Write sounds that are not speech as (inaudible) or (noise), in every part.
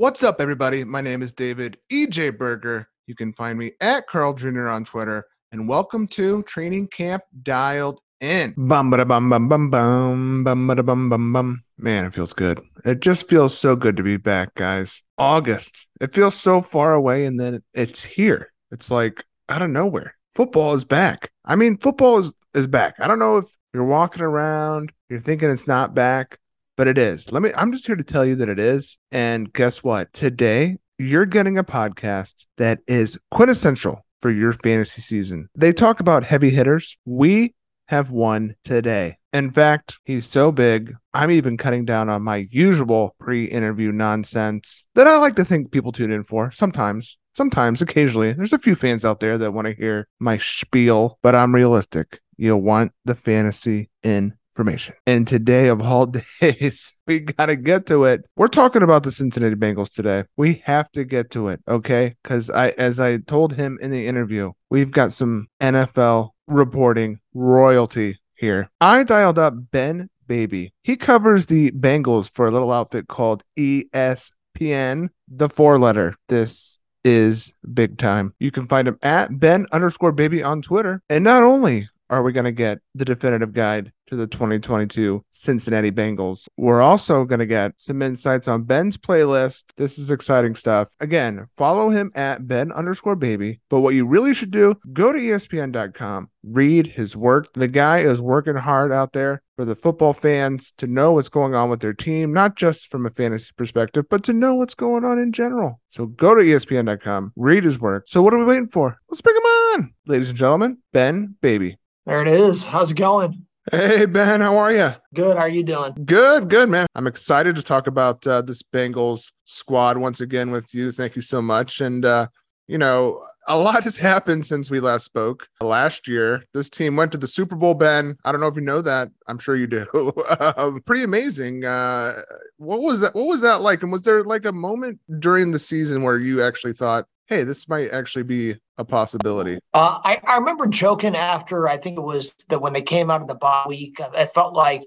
What's up, everybody? My name is David EJ Berger. You can find me at Carl Jr. on Twitter. And welcome to Training Camp Dialed In. Bum bada bum bum bum bum bum bada bum bum bum. Man, it feels good. It just feels so good to be back, guys. August. It feels so far away, and then it's here. It's like out of nowhere. Football is back. I mean, football is is back. I don't know if you're walking around, you're thinking it's not back but it is. Let me, I'm just here to tell you that it is. And guess what? Today, you're getting a podcast that is quintessential for your fantasy season. They talk about heavy hitters. We have one today. In fact, he's so big, I'm even cutting down on my usual pre interview nonsense that I like to think people tune in for sometimes. Sometimes, occasionally, there's a few fans out there that want to hear my spiel, but I'm realistic. You'll want the fantasy in information. And today, of all (laughs) days, we got to get to it. We're talking about the Cincinnati Bengals today. We have to get to it, okay? Because I, as I told him in the interview, we've got some NFL reporting royalty here. I dialed up Ben Baby. He covers the Bengals for a little outfit called ESPN, the four letter. This is big time. You can find him at Ben underscore baby on Twitter. And not only are we going to get the definitive guide to the 2022 Cincinnati Bengals. We're also going to get some insights on Ben's playlist. This is exciting stuff. Again, follow him at Ben underscore baby. But what you really should do, go to ESPN.com, read his work. The guy is working hard out there for the football fans to know what's going on with their team, not just from a fantasy perspective, but to know what's going on in general. So go to ESPN.com, read his work. So what are we waiting for? Let's bring him on, ladies and gentlemen. Ben Baby. There it is. How's it going? Hey Ben, how are you? Good. How are you doing? Good, good, man. I'm excited to talk about uh, this Bengals squad once again with you. Thank you so much. And uh, you know, a lot has (laughs) happened since we last spoke. Last year, this team went to the Super Bowl. Ben, I don't know if you know that. I'm sure you do. (laughs) um, pretty amazing. Uh, what was that? What was that like? And was there like a moment during the season where you actually thought, "Hey, this might actually be a possibility. Uh, I, I remember joking after I think it was that when they came out of the bye week, I, felt like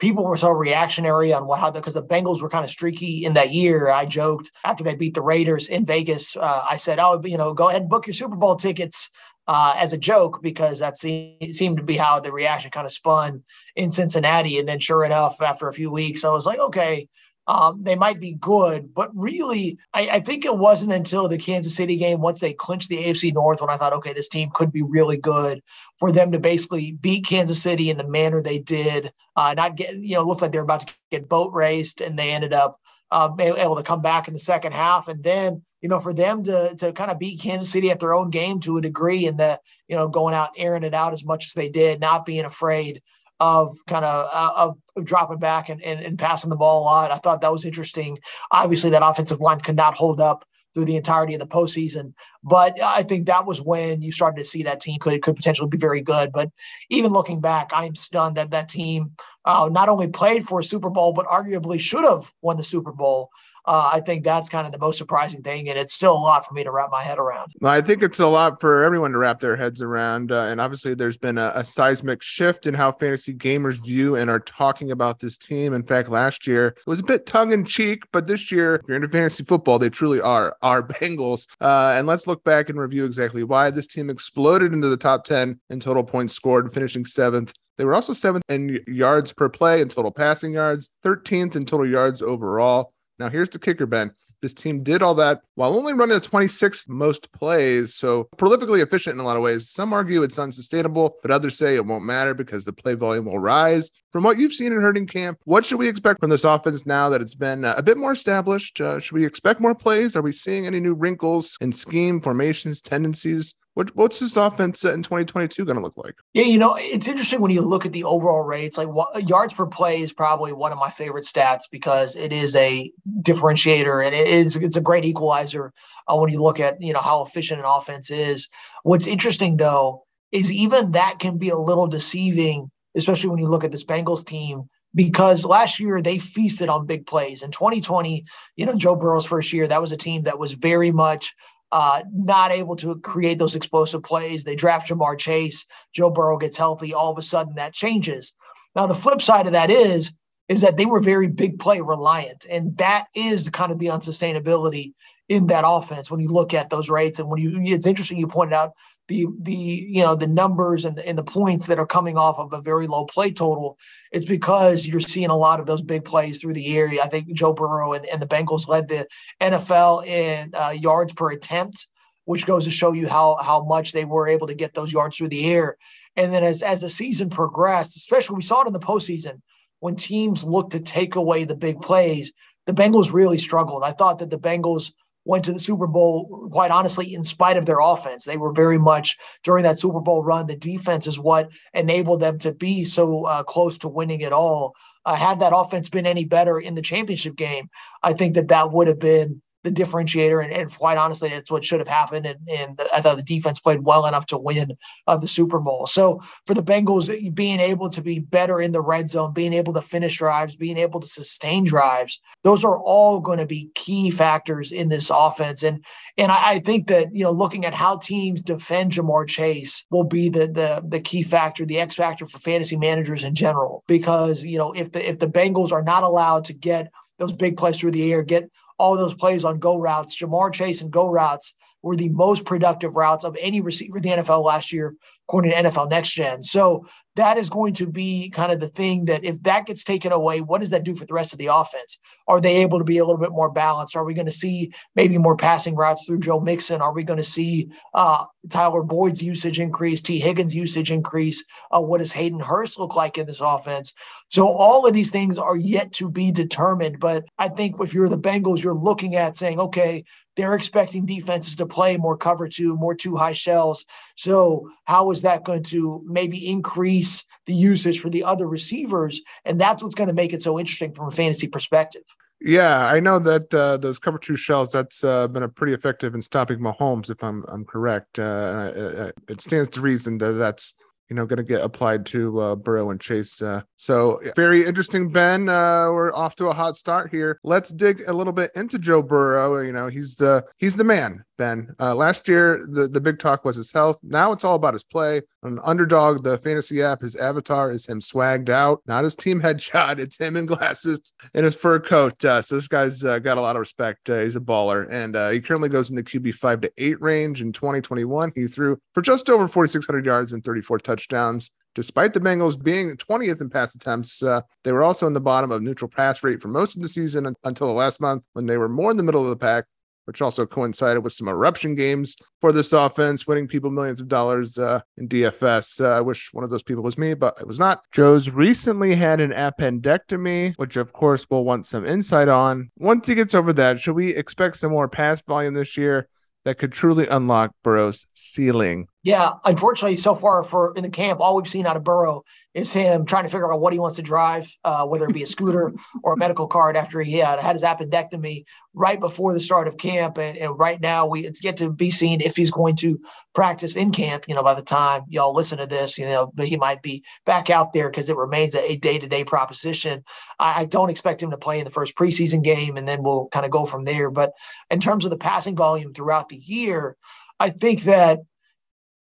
people were so reactionary on what how because the Bengals were kind of streaky in that year. I joked after they beat the Raiders in Vegas. Uh, I said, "Oh, you know, go ahead and book your Super Bowl tickets." Uh, as a joke, because that seemed to be how the reaction kind of spun in Cincinnati. And then, sure enough, after a few weeks, I was like, okay, um, they might be good, but really, I, I, think it wasn't until the Kansas City game, once they clinched the AFC North, when I thought, okay, this team could be really good for them to basically beat Kansas City in the manner they did. Uh, not get, you know, looked like they were about to get boat raced, and they ended up uh, able to come back in the second half. And then, you know, for them to to kind of beat Kansas City at their own game to a degree, and the you know going out airing it out as much as they did, not being afraid of kind of uh, of, dropping back and, and, and passing the ball a lot. I thought that was interesting. Obviously, that offensive line could not hold up through the entirety of the postseason. But I think that was when you started to see that team could could potentially be very good. But even looking back, I am stunned that that team uh, not only played for a Super Bowl, but arguably should have won the Super Bowl uh, I think that's kind of the most surprising thing, and it's still a lot for me to wrap my head around. I think it's a lot for everyone to wrap their heads around, uh, and obviously, there's been a, a, seismic shift in how fantasy gamers view and are talking about this team. In fact, last year it was a bit tongue in cheek, but this year, if you're into fantasy football, they truly are our (laughs) Bengals. Uh, and let's look back and review exactly why this team exploded into the top ten in total points scored, finishing seventh they were also seventh in yards per play and total passing yards, 13th in total yards overall. Now, here's the kicker, Ben. This team did all that while only running the 26th most plays. So prolifically efficient in a lot of ways. Some argue it's unsustainable, but others say it won't matter because the play volume will rise. From what you've seen in herding camp, what should we expect from this offense now that it's been uh, a bit more established? Uh, should we expect more plays? Are we seeing any new wrinkles in scheme, formations, tendencies? What, what's this offense in 2022 going to look like? Yeah, you know, it's interesting when you look at the overall rates. Like yards per play is probably one of my favorite stats because it is a differentiator and it is it's a great equalizer uh, when you look at you know how efficient an offense is. What's interesting though is even that can be a little deceiving, especially when you look at this Bengals team because last year they feasted on big plays. In 2020, you know, Joe Burrow's first year, that was a team that was very much uh, not able to create those explosive plays. They draft Ja'Marr Chase. Joe Burrow gets healthy. All of a sudden, that changes. Now, the flip side of that is is that they were very big play reliant. And that is kind of the unsustainability in that offense when you look at those rates. And when you, it's interesting you pointed out the the you know the numbers and the, and the points that are coming off of a very low play total, it's because you're seeing a lot of those big plays through the air. I think Joe Burrow and, and the Bengals led the NFL in uh, yards per attempt, which goes to show you how how much they were able to get those yards through the air. And then as as the season progressed, especially we saw it in the postseason when teams looked to take away the big plays, the Bengals really struggled. I thought that the Bengals went to the Super Bowl, quite honestly, in spite of their offense. They were very much during that Super Bowl run. The defense is what enabled them to be so uh, close to winning it all. Uh, had that offense been any better in the championship game, I think that that would have been the differentiator. And, and, quite honestly, that's what should have happened. And, and, I thought the defense played well enough to win uh, the Super Bowl. So for the Bengals, being able to be better in the red zone, being able to finish drives, being able to sustain drives, those are all going to be key factors in this offense. And and I, I, think that you know, looking at how teams defend Ja'Marr Chase will be the the the key factor, the X factor for fantasy managers in general. Because you know, if the if the Bengals are not allowed to get those big plays through the air, get all those plays on go routes. Ja'Marr Chase and go routes were the most productive routes of any receiver in the NFL last year, according to NFL Next Gen. So that is going to be kind of the thing that if that gets taken away, what does that do for the rest of the offense? Are they able to be a little bit more balanced? Are we going to see maybe more passing routes through Joe Mixon? Are we going to see uh, Tyler Boyd's usage increase, Tee Higgins' usage increase? Uh, what does Hayden Hurst look like in this offense? So all of these things are yet to be determined. But I think if you're the Bengals, you're looking at saying, okay, they're expecting defenses to play more cover two, more two high shells. So, how is that going to maybe increase the usage for the other receivers? And that's what's going to make it so interesting from a fantasy perspective. Yeah, I know that uh, those cover two shells that's uh, been a pretty effective in stopping Mahomes, if I'm I'm correct. Uh, it stands to reason that that's you know, going to get applied to uh, Burrow and Chase. Uh, so very interesting, Ben. Uh, we're off to a hot start here. Let's dig a little bit into Joe Burrow. You know, he's the he's the man. Ben. Uh, last year, the, the big talk was his health. Now it's all about his play. On Underdog, the fantasy app, his avatar is him swagged out, not his team (laughs) headshot. It's him in glasses and his fur coat. Uh, so this guy's uh, got a lot of respect. Uh, he's a baller. And uh, he currently goes in the QB 5 to 8 range in 2021. He threw for just over 4,600 yards and 34 touchdowns. Despite the Bengals being 20th in pass attempts, uh, they were also in the bottom of neutral pass rate for most of the season until the last month when they were more in the middle of the pack which also coincided with some eruption games for this offense, winning people millions of dollars uh, in DFS. Uh, I wish one of those people was me, but it was not. Joe's recently had an appendectomy, which of course we'll want some insight on. Once he gets over that, should we expect some more pass volume this year? that could truly unlock Burrow's ceiling. Yeah, unfortunately, so far for in the camp, all we've seen out of Burrow is him trying to figure out what he wants to drive, uh, whether it be a scooter (laughs) or a medical card after he had, had his appendectomy right before the start of camp. And, and, right now, we it's yet to be seen if he's going to practice in camp. You know, by the time y'all listen to this, you know, but he might be back out there because it remains a day to day proposition. I, I don't expect him to play in the first preseason game, and then we'll kind of go from there. But in terms of the passing volume throughout the year, I think that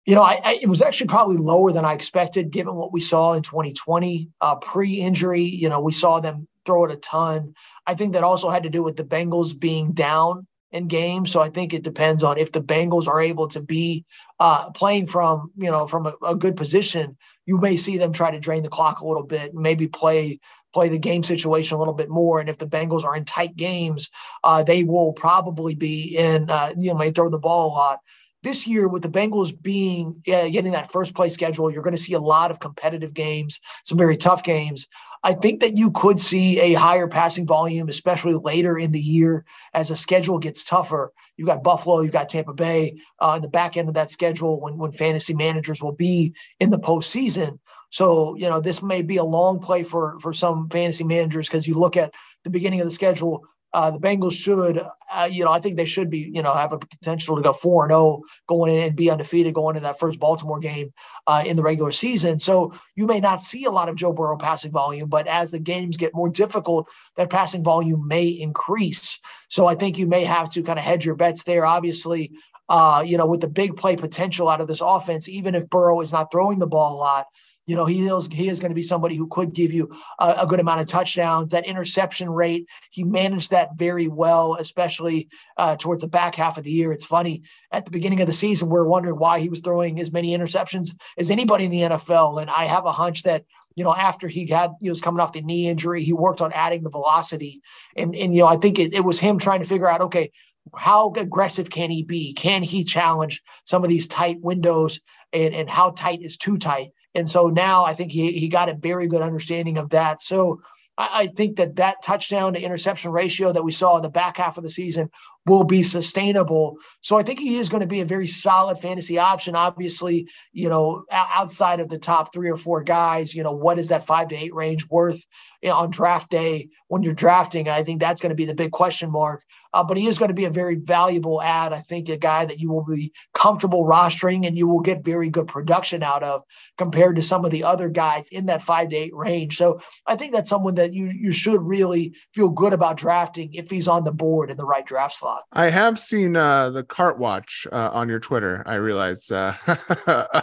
you know, I, I, it was actually probably lower than I expected, given what we saw in 2020 uh, pre-injury. You know, we saw them throw it a ton. I think that also had to do with the Bengals being down in games. So I think it depends on if the Bengals are able to be uh, playing from, you know, from a, a, good position. You may see them try to drain the clock a little bit, maybe play play the game situation a little bit more. And if the Bengals are in tight games, uh, they will probably be in, uh, you know, may throw the ball a lot this year with the Bengals being uh, getting that first place schedule, you're going to see a lot of competitive games, some very tough games. I think that you could see a higher passing volume, especially later in the year as the schedule gets tougher. You've got Buffalo, you've got Tampa Bay uh, in the back end of that schedule when, when fantasy managers will be in the postseason. So, you know, this may be a long play for, for some fantasy managers because you look at the beginning of the schedule, uh, the Bengals should, uh, you know, I think they should be, you know, have a potential to go four and zero oh going in and be undefeated going into that first Baltimore game uh, in the regular season. So you may not see a lot of Joe Burrow passing volume, but as the games get more difficult, that passing volume may increase. So I think you may have to kind of hedge your bets there. Obviously, uh, you know, with the big play potential out of this offense, even if Burrow is not throwing the ball a lot, You know, he is he is going to be somebody who could give you a, a, good amount of touchdowns. That interception rate, he managed that very well, especially uh, towards the back half of the year. It's funny at the beginning of the season, we we're wondering why he was throwing as many interceptions as anybody in the NFL, and I have a hunch that you know, after he had he was coming off the knee injury, he worked on adding the velocity. And and you know, I think it, it was him trying to figure out, okay, how aggressive can he be? Can he challenge some of these tight windows and, and how tight is too tight? And so now I think he, he got a very good understanding of that. So I, think that that touchdown to interception ratio that we saw in the back half of the season will be sustainable. So I think he is going to be a very solid fantasy option. Obviously, you know, outside of the top three or four guys, you know, what is that five to eight range worth on draft day when you're drafting? I think that's going to be the big question mark. Uh, but he is going to be a very valuable ad. I think a guy that you will be comfortable rostering and you will get very good production out of compared to some of the other guys in that five to eight range. So I think that's someone that you you should really feel good about drafting if he's on the board in the right draft slot. I have seen uh, the cart watch uh, on your Twitter. I realize. Uh,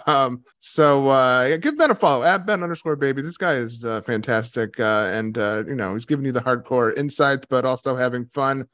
(laughs) um, so uh, give Ben a follow at Ben underscore baby. This guy is uh, fantastic, uh, and you know he's giving you the hardcore insights, but also having fun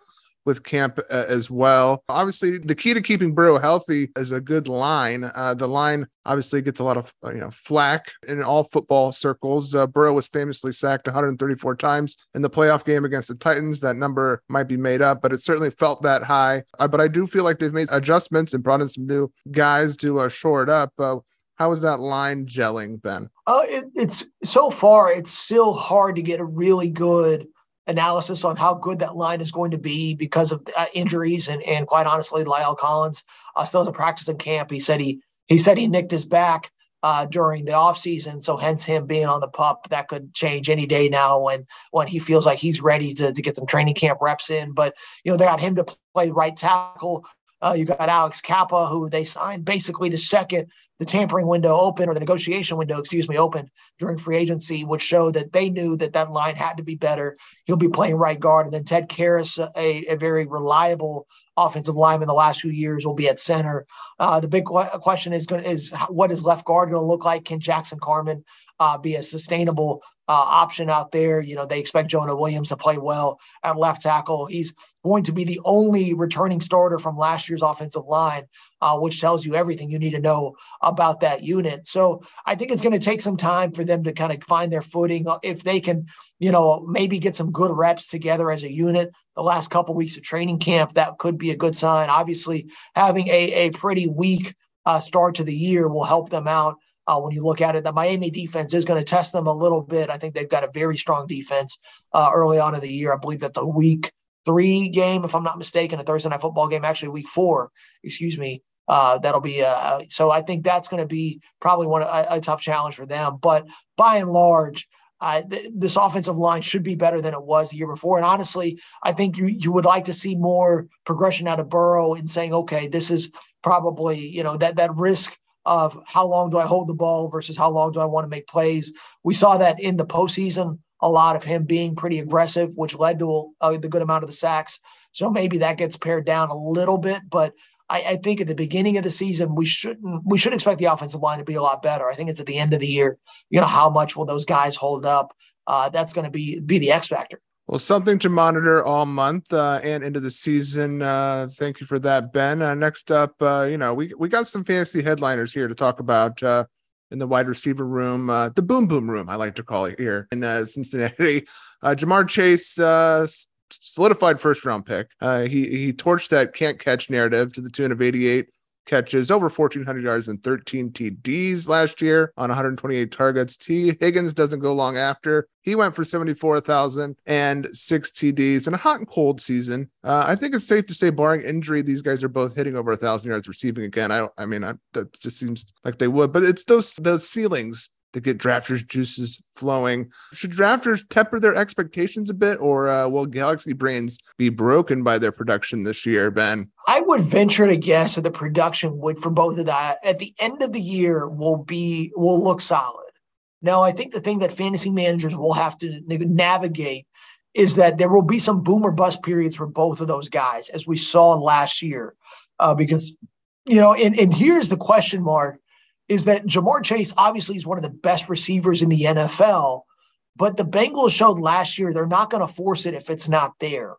with camp uh, as well. Obviously, the key to keeping Burrow healthy is a good line. Uh, the line obviously gets a lot of uh, you know flack in all football circles. Uh, Burrow was famously sacked 134 times in the playoff game against the Titans. That number might be made up, but it certainly felt that high. Uh, but I do feel like they've made adjustments and brought in some new guys to uh, shore it up. how is that line gelling, Ben? Uh, it, it's so far, it's still hard to get a really good analysis on how good that line is going to be because of uh, injuries and and quite honestly, La'el Collins uh, still has a practice in camp. He said he he said he nicked his back uh, during the offseason. So hence him being on the pup, that could change any day now when when he feels like he's ready to, to get some training camp reps in. But you know, they got him to play right tackle. Uh, you got Alex Cappa, who they signed basically the second the tampering window open or the negotiation window, excuse me, open during free agency, would show that they knew that that line had to be better. He'll be playing right guard. And then Ted Karras, a, a very reliable offensive lineman the last few years, will be at center. Uh, the big question is going is what is left guard going to look like? Can Jackson Carman uh, be a sustainable uh, option out there? You know, they expect Jonah Williams to play well at left tackle. He's going to be the only returning starter from last year's offensive line, uh, which tells you everything you need to know about that unit. So I think it's going to take some time for them to kind of find their footing. Uh, if they can, you know, maybe get some good reps together as a unit the last couple weeks of training camp, that could be a good sign. Obviously, having a, a pretty weak uh, start to the year will help them out. Uh, when you look at it, the Miami defense is going to test them a little bit. I think they've got a very strong defense uh, early on in the year. I believe that the week three game, if I'm not mistaken, a Thursday night football game, actually week four, excuse me. Uh, that'll be uh, so. I think that's going to be probably one a, a, tough challenge for them. But by and large, uh, th- this offensive line should be better than it was the year before. And honestly, I think you you would like to see more progression out of Burrow in saying, okay, this is probably you know that that risk of how long do I hold the ball versus how long do I want to make plays. We saw that in the postseason a lot of him being pretty aggressive, which led to a, the good amount of the sacks. So maybe that gets pared down a little bit, but I, I, think at the beginning of the season we shouldn't we should expect the offensive line to be a lot better. I think it's at the end of the year. You know how much will those guys hold up? Uh, that's going to be be the X factor. Well, something to monitor all month uh, and into the season. Uh, thank you for that, Ben. Uh, next up, uh, you know we we got some fantasy headliners here to talk about. Uh, in the wide receiver room, uh, the boom boom room, I like to call it here in Cincinnati. (laughs) Ja'Marr Chase, solidified first round pick. He he torched that can't catch narrative to the tune of 88 catches, over 1,400 yards, and 13 TDs last year on 128 targets. Tee Higgins doesn't go long after. He went for 74,000 and six TDs in a hot and cold season. Uh, I think it's safe to say, barring injury, these guys are both hitting over a thousand yards receiving again. I, I mean, I, that just seems like they would, but it's those those ceilings to get drafters juices flowing. Should drafters temper their expectations a bit, or uh, will Galaxy brains be broken by their production this year, Ben? I would venture to guess that the production would for both of that at the end of the year will be will look solid. Now, I think the thing that fantasy managers will have to navigate is that there will be some boomer bust periods for both of those guys, as we saw last year, uh, because you know, and, and here's the question mark is that Ja'Marr Chase obviously is one of the best receivers in the NFL, but the Bengals showed last year they're not going to force it if it's not there.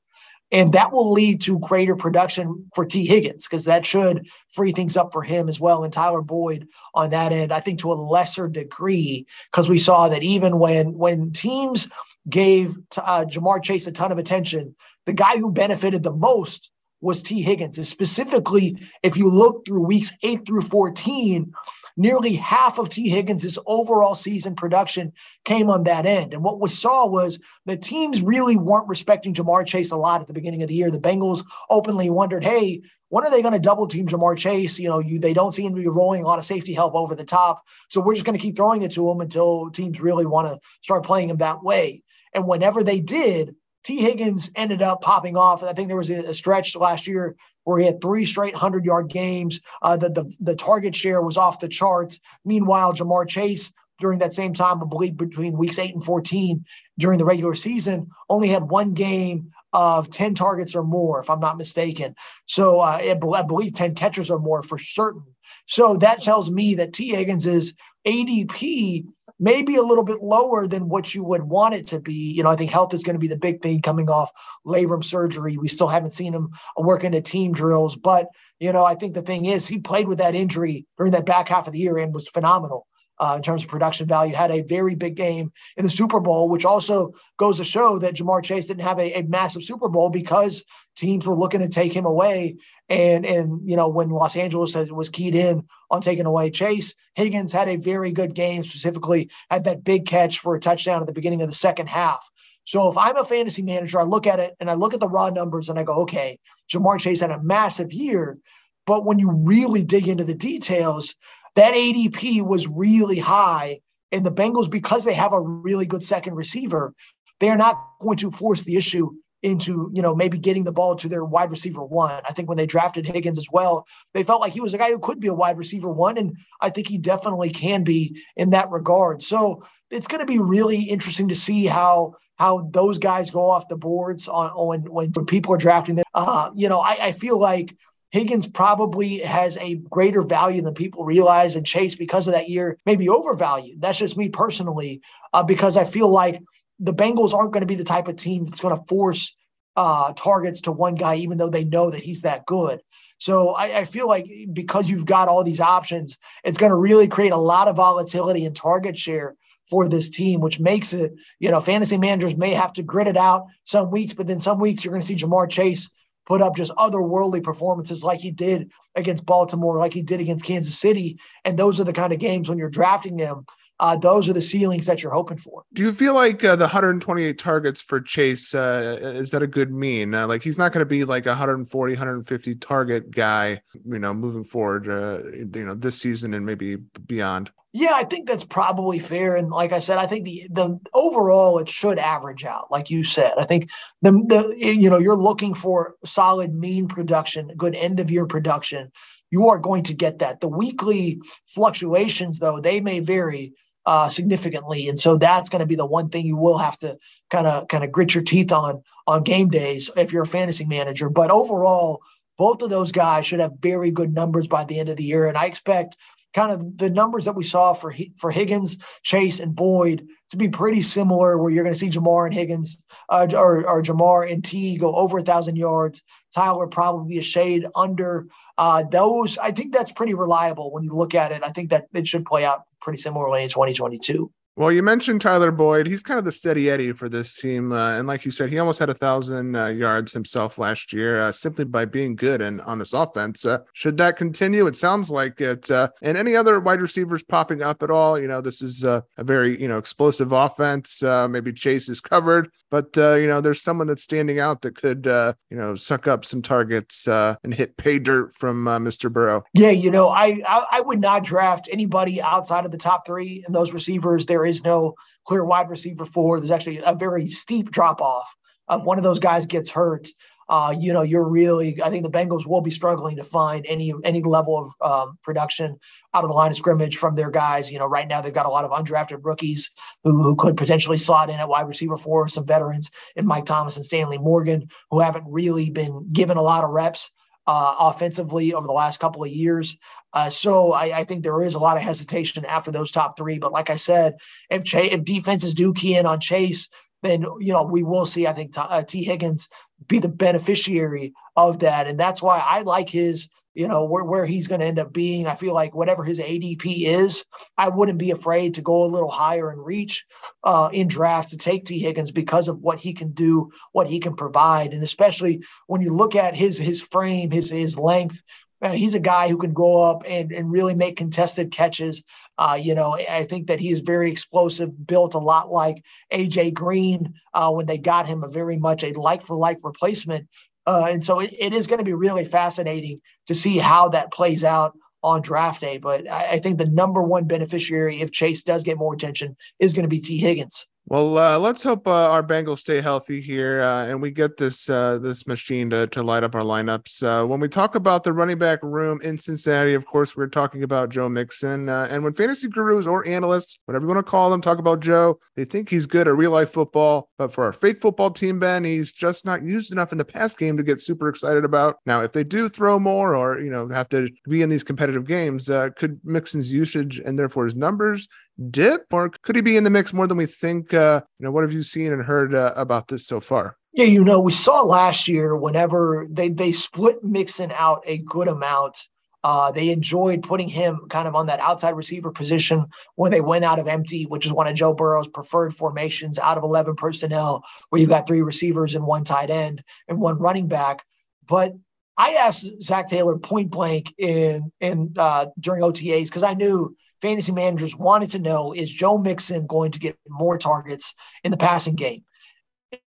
And that will lead to greater production for Tee Higgins because that should free things up for him as well. And Tyler Boyd on that end, I think to a lesser degree, because we saw that even when when teams gave uh, Ja'Marr Chase a ton of attention, the guy who benefited the most was Tee Higgins. And specifically, if you look through weeks eight through 14, nearly half of Tee Higgins' overall season production came on that end. And what we saw was the teams really weren't respecting Ja'Marr Chase a lot at the beginning of the year. The Bengals openly wondered, hey, when are they going to double team Ja'Marr Chase? You know, you they don't seem to be rolling a lot of safety help over the top. So we're just going to keep throwing it to him until teams really want to start playing him that way. And whenever they did, Tee Higgins ended up popping off. I think there was a, stretch last year where he had three straight hundred yard games. Uh, the, the the target share was off the charts. Meanwhile, Ja'Marr Chase during that same time, I believe between weeks eight and fourteen during the regular season, only had one game of 10 targets or more, if I'm not mistaken. So uh, I believe 10 catches or more for certain. So that tells me that Tee Higgins' ADP maybe a little bit lower than what you would want it to be. You know, I think health is going to be the big thing coming off labrum surgery. We still haven't seen him work into team drills, but you know, I think the thing is he played with that injury during that back half of the year and was phenomenal uh, in terms of production value. Had a very big game in the Super Bowl, which also goes to show that Ja'Marr Chase didn't have a, a massive Super Bowl because teams were looking to take him away. And and you know when Los Angeles was keyed in on taking away Chase, Higgins had a very good game. Specifically, had that big catch for a touchdown at the beginning of the second half. So if I'm a fantasy manager, I look at it and I look at the raw numbers and I go, okay, Ja'Marr Chase had a massive year. But when you really dig into the details, that ADP was really high. And the Bengals, because they have a really good second receiver, they're not going to force the issue into, you know, maybe getting the ball to their wide receiver one. I think when they drafted Higgins as well, they felt like he was a guy who could be a wide receiver one. And I think he definitely can be in that regard. So it's going to be really interesting to see how how those guys go off the boards on, on when, when people are drafting them. Uh, you know, I, I feel like Higgins probably has a greater value than people realize, and Chase, because of that year, maybe overvalued. That's just me personally, uh, because I feel like the Bengals aren't going to be the type of team that's going to force uh, targets to one guy, even though they know that he's that good. So I, I feel like because you've got all these options, it's going to really create a lot of volatility and target share for this team, which makes it, you know, fantasy managers may have to grit it out some weeks, but then some weeks you're going to see Ja'Marr Chase put up just otherworldly performances like he did against Baltimore, like he did against Kansas City. And those are the kind of games when you're drafting them. Uh, those are the ceilings that you're hoping for. Do you feel like uh, the 128 targets for Chase uh, is that a good mean? Uh, like he's not going to be like a 140, 150 target guy, you know, moving forward, uh, you know, this season and maybe beyond. Yeah, I think that's probably fair. And like I said, I think the the overall it should average out, like you said. I think the the you know you're looking for solid mean production, good end of year production. You are going to get that. The weekly fluctuations, though, they may vary uh, significantly, and so that's going to be the one thing you will have to kind of kind of grit your teeth on on game days if you're a fantasy manager. But overall, both of those guys should have very good numbers by the end of the year, and I expect kind of the numbers that we saw for for Higgins, Chase, and Boyd to be pretty similar. Where you're going to see Ja'Marr and Higgins, uh, or, or Ja'Marr and T go over a thousand yards. Tyler probably a shade under uh, those. I think that's pretty reliable when you look at it. I think that it should play out pretty similarly in 2022. Well, you mentioned Tyler Boyd. He's kind of the steady Eddie for this team, uh, and like you said, he almost had a thousand uh, yards himself last year uh, simply by being good and on this offense. Uh, should that continue? It sounds like it. Uh, and any other wide receivers popping up at all? You know, this is uh, a very you know explosive offense. maybe Chase is covered, but you know, there's someone that's standing out that could you know suck up some targets and hit pay dirt from Mr. Burrow. Yeah, you know, I, I I would not draft anybody outside of the top three and those receivers. There is no clear wide receiver for. There's actually a very steep drop off. Of one of those guys gets hurt, uh, you know, you're really. I think the Bengals will be struggling to find any any level of um, production out of the line of scrimmage from their guys. You know, right now they've got a lot of undrafted rookies who, who could potentially slot in at wide receiver for some veterans in Mike Thomas and Stanley Morgan who haven't really been given a lot of reps uh, offensively over the last couple of years. Uh, so I, I, think there is a lot of hesitation after those top three. But like I said, if Ch- if defenses do key in on Chase, then you know we will see. I think T, uh, Tee Higgins be the beneficiary of that, and that's why I like his you know where, where he's going to end up being. I feel like whatever his adp is i wouldn't be afraid to go a little higher and reach uh, in drafts to take Tee Higgins because of what he can do what he can provide. And especially when you look at his his frame his his length uh, he's a guy who can go up and, and really make contested catches. Uh, you know, I think that he is very explosive, built a lot like AJ Green uh, when they got him a very much a like for like replacement uh, and so it, it is going to be really fascinating to see how that plays out on draft day. But I, I think the number one beneficiary, if Chase does get more attention, is going to be Tee Higgins. Well, uh, let's hope uh, our Bengals stay healthy here, uh, and we get this uh, this machine to to light up our lineups. Uh, when we talk about the running back room in Cincinnati, of course, we're talking about Joe Mixon. Uh, and when fantasy gurus or analysts, whatever you want to call them, talk about Joe, they think he's good at real life football, but for our fake football team, Ben, he's just not used enough in the pass game to get super excited about. Now, if they do throw more, or you know, have to be in these competitive games, could Mixon's usage and therefore his numbers dip, or could he be in the mix more than we think? Uh, you know, what have you seen and heard uh, about this so far? Yeah, you know, we saw last year whenever they they split Mixon out a good amount. Uh, they enjoyed putting him kind of on that outside receiver position when they went out of empty, which is one of Joe Burrow's preferred formations out of 11 personnel, where you've got three receivers and one tight end and one running back. But I asked Zac Taylor point blank in in uh, during OTAs because I knew fantasy managers wanted to know is Joe Mixon going to get more targets in the passing game?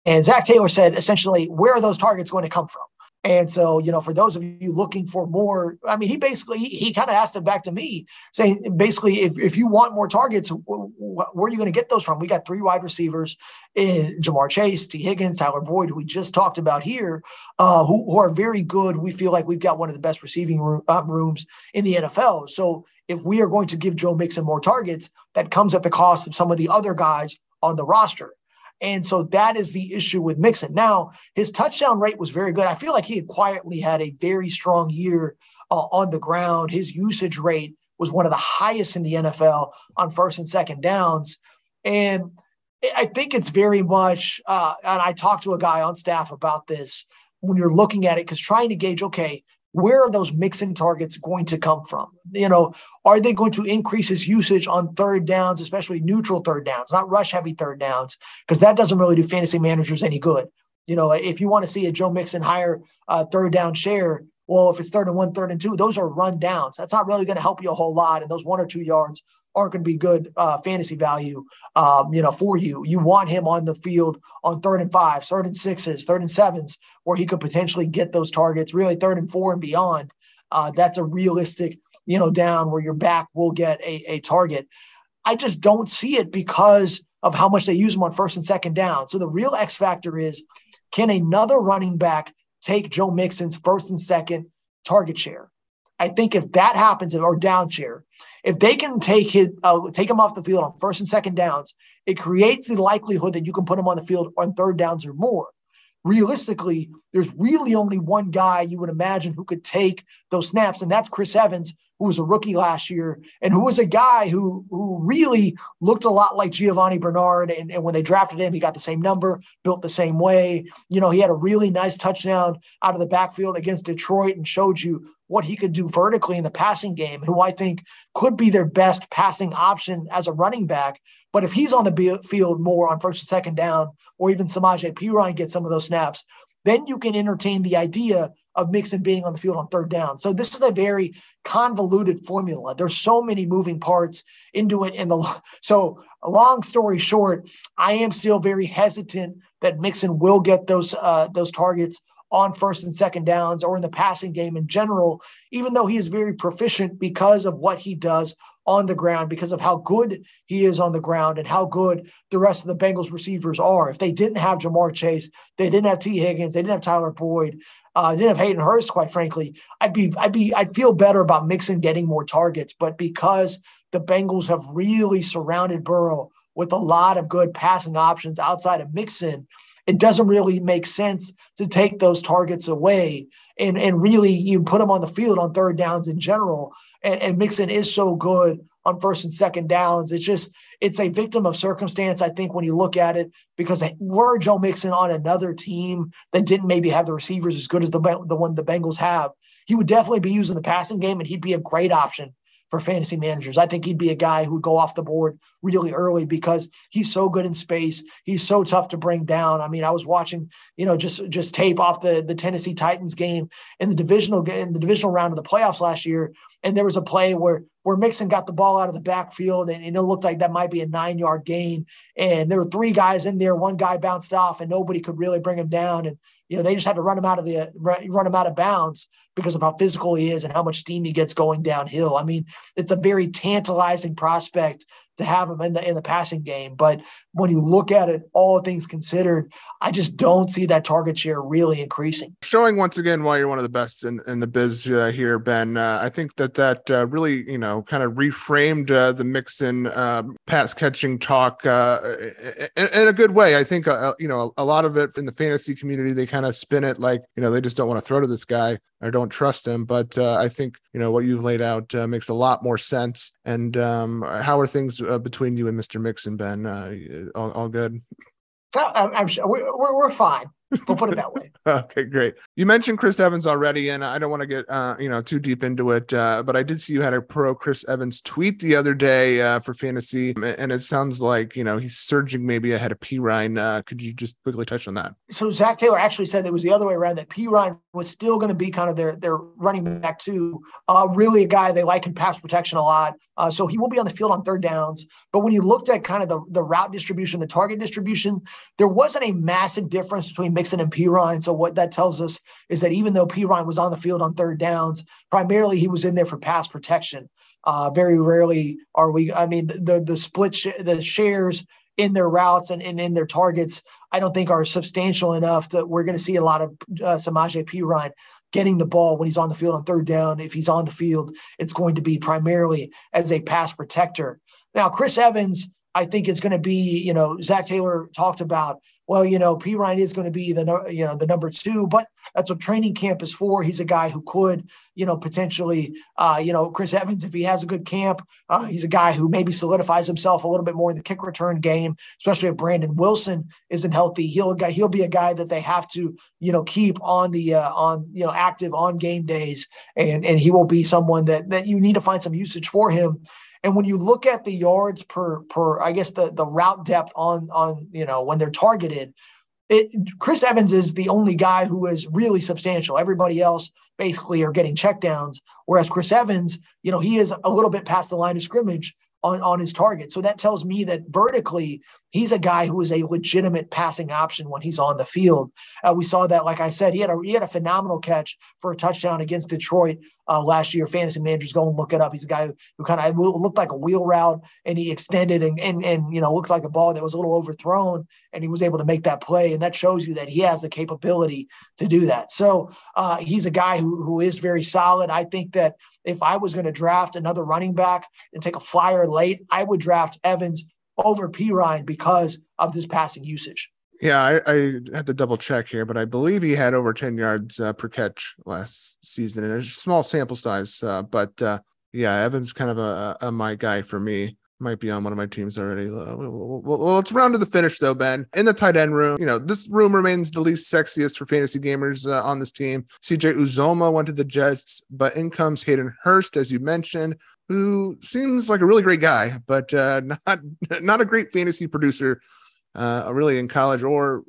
And Zac Taylor said essentially, where are those targets going to come from? And so, you know, for those of you looking for more, I mean, he basically he, he kind of asked it back to me, saying basically, if, if you want more targets, where are you going to get those from? We got three wide receivers in Ja'Marr Chase, Tee Higgins, Tyler Boyd, who we just talked about here, uh, who, who, are very good. We feel like we've got one of the best receiving room, uh, rooms in the NFL. So if we are going to give Joe Mixon more targets, that comes at the cost of some of the other guys on the roster. And so that is the issue with Mixon. Now, his touchdown rate was very good. I feel like he had quietly had a very strong year uh, on the ground. His usage rate was one of the highest in the NFL on first and second downs. And I think it's very much, uh, and I talked to a guy on staff about this when you're looking at it, because trying to gauge, okay, where are those Mixon targets going to come from? You know, are they going to increase his usage on third downs, especially neutral third downs, not rush heavy third downs? Because that doesn't really do fantasy managers any good. You know, if you want to see a Joe Mixon higher uh, third down share, well, if it's third and one, third and two, those are run downs. That's not really going to help you a whole lot. And those one or two yards aren't going to be good uh, fantasy value, um, you know, for you. You want him on the field on third and five, third and sixes, third and sevens, where he could potentially get those targets. Really, third and four and beyond. Uh, that's a realistic, you know, down where your back will get a, a target. I just don't see it because of how much they use him on first and second down. So the real X factor is can another running back take Joe Mixon's first and second target share? I think if that happens, or down share, if they can take his, uh, take him off the field on first and second downs, it creates the likelihood that you can put him on the field on third downs or more. Realistically, there's really only one guy you would imagine who could take those snaps, and that's Chris Evans, who was a rookie last year and who was a guy who who really looked a lot like Giovani Bernard. And, and when they drafted him, he got the same number, built the same way. You know, he had a really nice touchdown out of the backfield against Detroit and showed you what he could do vertically in the passing game, who I think could be their best passing option as a running back. But if he's on the field more on first and second down, or even Samaje Perine gets some of those snaps, then you can entertain the idea of Mixon being on the field on third down. So this is a very convoluted formula. There's so many moving parts into it. And the so long story short, I am still very hesitant that Mixon will get those uh, those targets on first and second downs or in the passing game in general, even though he is very proficient because of what he does on the ground because of how good he is on the ground and how good the rest of the Bengals receivers are. If they didn't have Ja'Marr Chase, they didn't have Tee Higgins, they didn't have Tyler Boyd, uh, didn't have Hayden Hurst, quite frankly, I'd be, I'd be, I'd feel better about Mixon getting more targets. But because the Bengals have really surrounded Burrow with a lot of good passing options outside of Mixon, it doesn't really make sense to take those targets away and, and really you put them on the field on third downs in general. And, and Mixon is so good on first and second downs. It's just it's a victim of circumstance. I think when you look at it, because were Joe Mixon on another team that didn't maybe have the receivers as good as the the one the Bengals have, he would definitely be using the passing game, and he'd be a great option for fantasy managers. I think he'd be a guy who would go off the board really early because he's so good in space. He's so tough to bring down. I mean, I was watching, you know, just just tape off the the Tennessee Titans game in the divisional game, in the divisional round of the playoffs last year, and there was a play where where Mixon got the ball out of the backfield and, and it looked like that might be a nine yard gain. And there were three guys in there. One guy bounced off and nobody could really bring him down. And you know, they just had to run him out of the run him out of bounds because of how physical he is and how much steam he gets going downhill. I mean, it's a very tantalizing prospect to have him in the in the passing game. But when you look at it, all things considered, I just don't see that target share really increasing. Showing once again why you're one of the best in, in the biz uh, here, Ben. Uh, I think that that uh, really, you know, kind of reframed uh, the Mixon um, pass catching talk uh, in, in, a good way. I think, uh, you know, a, a lot of it in the fantasy community, they kind of spin it like, you know, they just don't want to throw to this guy or don't trust him. But I think, you know, what you've laid out makes a lot more sense. And um, how are things Uh, between you and Mr. Mixon, Ben? Uh, all, all good? Uh, I'm, I'm sure we're, we're fine. We'll put it that way. (laughs) okay, great. You mentioned Chris Evans already, and I don't want to get uh, you know too deep into it, uh, but I did see you had a pro Chris Evans tweet the other day uh, for fantasy, and it sounds like you know he's surging maybe ahead of Perine. Uh, could you just quickly touch on that? So Zac Taylor actually said it was the other way around that Perine was still going to be kind of their their running back too. Uh, really a guy they like in pass protection a lot. Uh, so he will be on the field on third downs. But when you looked at kind of the, the route distribution, the target distribution, there wasn't a massive difference between Mixon and Perine. So what that tells us is that even though Perine was on the field on third downs, primarily he was in there for pass protection. Uh, very rarely are we. I mean, the the split sh- the shares in their routes and, and in their targets, I don't think are substantial enough that we're going to see a lot of uh, Samaje Perine getting the ball when he's on the field on third down. If he's on the field, it's going to be primarily as a pass protector. Now, Chris Evans, I think is going to be, you know, Zac Taylor talked about well, you know, Perine is going to be the you know the number two, but that's what training camp is for. He's a guy who could, you know, potentially, uh, you know, Chris Evans, if he has a good camp, uh, he's a guy who maybe solidifies himself a little bit more in the kick return game, especially if Brandon Wilson isn't healthy. He'll he'll be a guy that they have to, you know, keep on the uh, on you know active on game days, and and he will be someone that that you need to find some usage for him. And when you look at the yards per per, I guess the the route depth on on you know when they're targeted, it, Chris Evans is the only guy who is really substantial. Everybody else basically are getting checkdowns, whereas Chris Evans, you know, he is a little bit past the line of scrimmage on, on his target. So that tells me that vertically, he's a guy who is a legitimate passing option when he's on the field. Uh, we saw that, like I said, he had a he had a phenomenal catch for a touchdown against Detroit uh, last year. Fantasy managers go and look it up. He's a guy who, who kind of looked like a wheel route and he extended and, and and you know looked like a ball that was a little overthrown and he was able to make that play. And that shows you that he has the capability to do that. So uh, he's a guy who who is very solid. I think that if I was going to draft another running back and take a flyer late, I would draft Evans over Perine because of this passing usage. Yeah, I, I have to double check here, but I believe he had over 10 yards uh, per catch last season in a small sample size. Uh, but uh, yeah, Evans kind of a, a, my guy for me might be on one of my teams already. Well, well, let's round to the finish though, Ben. In the tight end room, you know, this room remains the least sexiest for fantasy gamers uh, on this team. CJ Uzomah went to the Jets, but in comes Hayden Hurst, as you mentioned, who seems like a really great guy, but uh, (laughs) not not a great fantasy producer uh, really in college or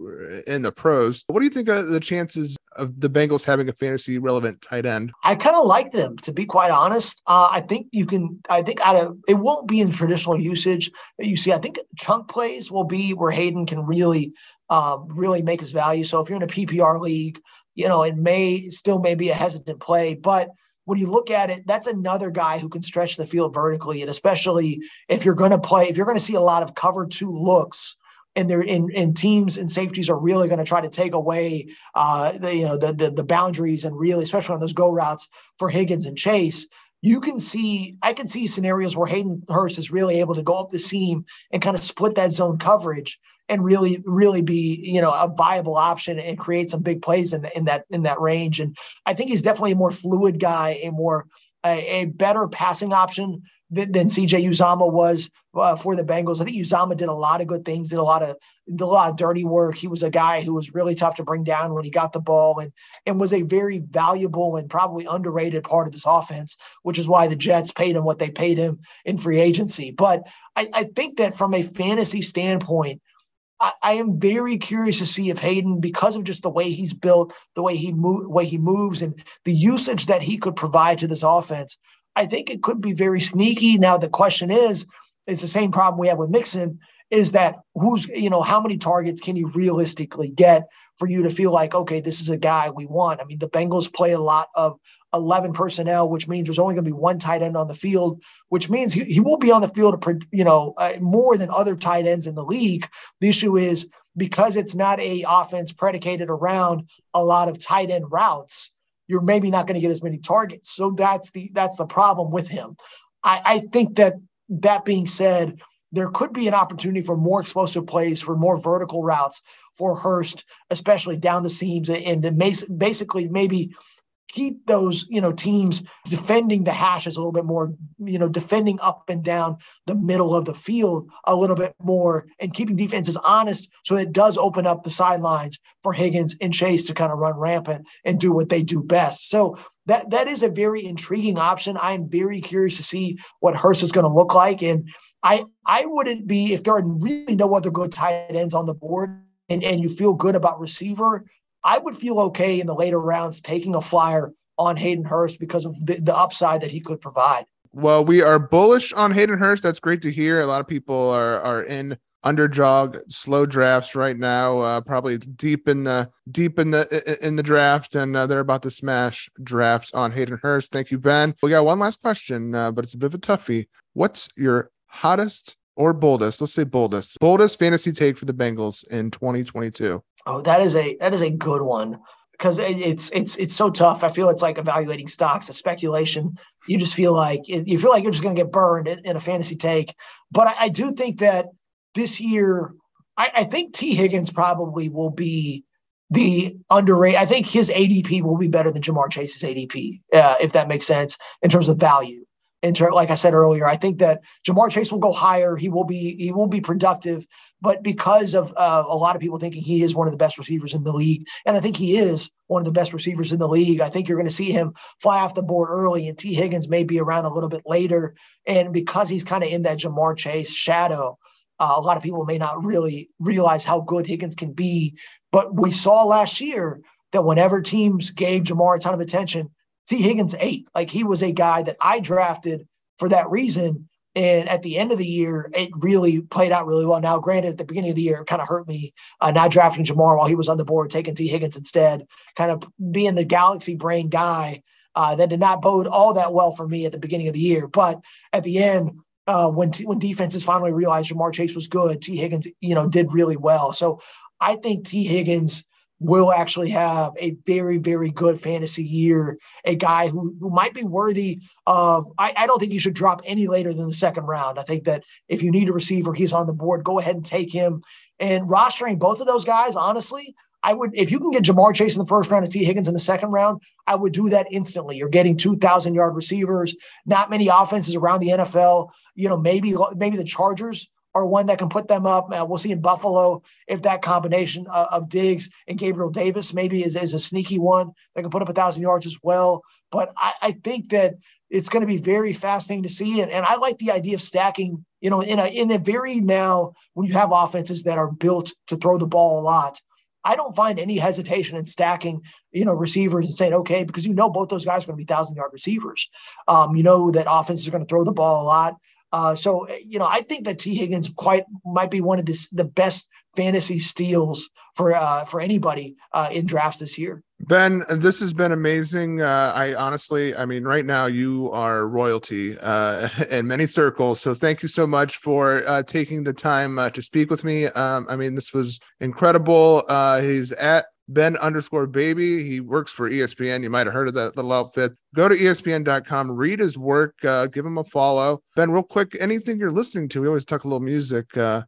in the pros. What do you think of the chances of the Bengals having a fantasy relevant tight end? I kind of like them, to be quite honest. Uh, I think you can, I think out of it won't be in traditional usage you see. I think chunk plays will be where Hayden can really, um, really make his value. So if you're in a PPR league, you know, it may still may be a hesitant play, but when you look at it, that's another guy who can stretch the field vertically. And especially if you're going to play, if you're going to see a lot of cover two looks, and they're in, in teams and safeties are really going to try to take away uh, the you know the, the, the boundaries and really especially on those go routes for Higgins and Chase. you can see, I can see scenarios where Hayden Hurst is really able to go up the seam and kind of split that zone coverage and really, really be, you know, a viable option and create some big plays in, the, in that in that range. And I think he's definitely a more fluid guy, a more a, a better passing option than, CJ Uzomah was uh, for the Bengals. I think Uzomah did a lot of good things, did a lot of did a lot of dirty work. He was a guy who was really tough to bring down when he got the ball, and and was a very valuable and probably underrated part of this offense, which is why the Jets paid him what they paid him in free agency. But I, I think that from a fantasy standpoint. I, I am very curious to see if Hayden, because of just the way he's built, the way he move, way he moves, and the usage that he could provide to this offense, I think it could be very sneaky. Now the question is, it's the same problem we have with Mixon, is that who's, you know, how many targets can you realistically get for you to feel like, okay, this is a guy we want? I mean, the Bengals play a lot of 11 personnel, which means there's only going to be one tight end on the field, which means he, he will be on the field, you know, uh, more than other tight ends in the league. The issue is because it's not a offense predicated around a lot of tight end routes you're maybe not going to get as many targets. So that's the that's the problem with him. I, I think that that being said, there could be an opportunity for more explosive plays, for more vertical routes for Hurst, especially down the seams, and basically maybe keep those you know teams defending the hashes a little bit more you know defending up and down the middle of the field a little bit more and keeping defenses honest so it does open up the sidelines for Higgins and Chase to kind of run rampant and do what they do best. So that that is a very intriguing option. I'm very curious to see what Hurst is going to look like. And I I wouldn't be if there are really no other good tight ends on the board and, and you feel good about receiver I would feel okay in the later rounds taking a flyer on Hayden Hurst because of the, the upside that he could provide. Well, we are bullish on Hayden Hurst. That's great to hear. A lot of people are are in underdog slow drafts right now uh, probably deep in the deep in the in the draft and uh, they're about to smash drafts on hayden hurst thank you ben we got one last question uh, but it's a bit of a toughie what's your hottest or boldest let's say boldest boldest fantasy take for the bengals in 2022 Oh, that is a that is a good one because it's it's it's so tough. I feel it's like evaluating stocks, a speculation. You just feel like you feel like you're just going to get burned in, in, a fantasy take. But I, I do think that this year, I, I, think Tee Higgins probably will be the underrated. I think his ADP will be better than Ja'Marr Chase's ADP, uh, if that makes sense in terms of value in like I said earlier, I think that Ja'Marr Chase will go higher. He will be he will be productive, but because of uh, a lot of people thinking he is one of the best receivers in the league, and I think he is one of the best receivers in the league. I think you're going to see him fly off the board early, and Tee Higgins may be around a little bit later. And because he's kind of in that Ja'Marr Chase shadow, uh, a lot of people may not really realize how good Higgins can be. But we saw last year that whenever teams gave Ja'Marr a ton of attention, Tee Higgins ate. Like he was a guy that I drafted for that reason. And at the end of the year, it really played out really well. Now, granted, at the beginning of the year, it kind of hurt me uh, not drafting Ja'Marr while he was on the board, taking Tee Higgins instead, kind of being the galaxy brain guy. Uh, that did not bode all that well for me at the beginning of the year. But at the end, uh, when t- when defenses finally realized Ja'Marr Chase was good, Tee Higgins, you know, did really well. So I think Tee Higgins will actually have a very, very good fantasy year. A guy who, who might be worthy of, I, I, don't think you should drop any later than the second round. I think that if you need a receiver, he's on the board. Go ahead and take him. And rostering both of those guys, honestly, I would, if you can get Ja'Marr Chase in the first round and Tee Higgins in the second round, I would do that instantly. You're getting 2,000 yard receivers, not many offenses around the NFL. You know, maybe, maybe the Chargers are one that can put them up. Uh, we'll see in Buffalo if that combination of, of Diggs and Gabriel Davis maybe is, is a sneaky one that can put up a thousand yards as well. But I, I think that it's going to be very fascinating to see. And, and I like the idea of stacking, you know, in a in a very now when you have offenses that are built to throw the ball a lot. I don't find any hesitation in stacking, you know, receivers and saying, okay, because you know both those guys are going to be thousand yard receivers. Um, you know that offenses are going to throw the ball a lot. Uh, so you know, I think that Tee Higgins quite might be one of this, the best fantasy steals for uh, for anybody uh, in drafts this year. Ben, this has been amazing. Uh, I honestly, I mean, right now you are royalty uh, (laughs) in many circles. So thank you so much for uh, taking the time uh, to speak with me. Um, I mean, this was incredible. Uh, he's at Ben underscore baby. He works for ESPN. You might have heard of that little outfit. Go to ESPN.com, read his work, uh, give him a follow. Ben, real quick, anything you're listening to? We always talk a little music. Uh,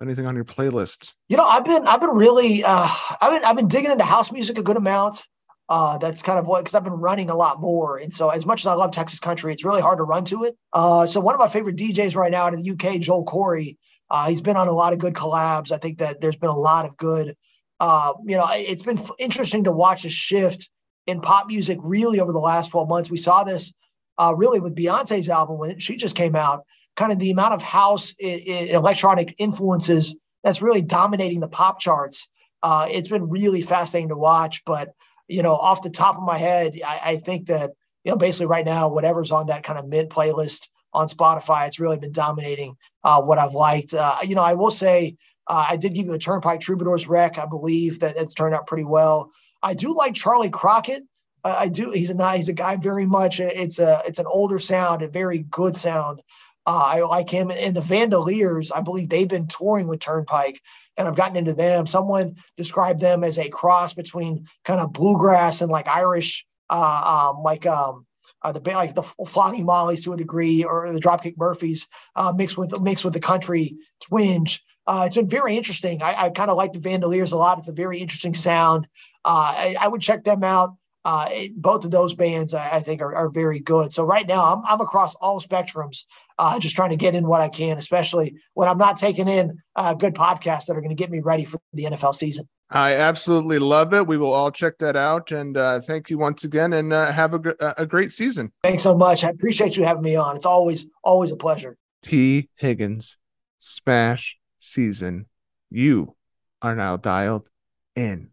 anything on your playlist? You know, I've been I've been really uh, I've been I've been digging into house music a good amount. Uh, that's kind of what because I've been running a lot more, and so as much as I love Texas country, it's really hard to run to it. Uh, so one of my favorite DJs right now in the UK, Joel Corry. uh, he's been on a lot of good collabs. I think that there's been a lot of good. Uh, you know, it's been interesting to watch a shift in pop music really over the last 12 months. We saw this uh, really with Beyonce's album when she just came out. Kind of the amount of house I- I electronic influences that's really dominating the pop charts. Uh, it's been really fascinating to watch, but you know, off the top of my head, I, I think that, you know, basically right now, whatever's on that kind of mid playlist on Spotify, it's really been dominating uh, what I've liked. Uh, you know, I will say, uh, I did give you the Turnpike Troubadours rec. I believe that it's turned out pretty well. I do like Charley Crockett. Uh, I do. He's a he's a guy very much. It's a it's an older sound, a very good sound. Uh, I like him and the Vandoliers. I believe they've been touring with Turnpike, and I've gotten into them. Someone described them as a cross between kind of bluegrass and like Irish, uh, um, like um, uh, the like the Flogging Mollies to a degree, or the Dropkick Murphys uh, mixed with mixed with the country twinge. Uh, it's been very interesting. I, I kind of like the Vandoliers a lot. It's a very interesting sound. Uh, I, I, would check them out. Uh, it, both of those bands, I, I think, are, are, very good. So right now, I'm, I'm across all spectrums, uh, just trying to get in what I can, especially when I'm not taking in uh, good podcasts that are going to get me ready for the NFL season. I absolutely love it. We will all check that out. And uh, thank you once again, and uh, have a, a great season. Thanks so much. I appreciate you having me on. It's always always a pleasure. Tee Higgins, Smash Season. You are now dialed in.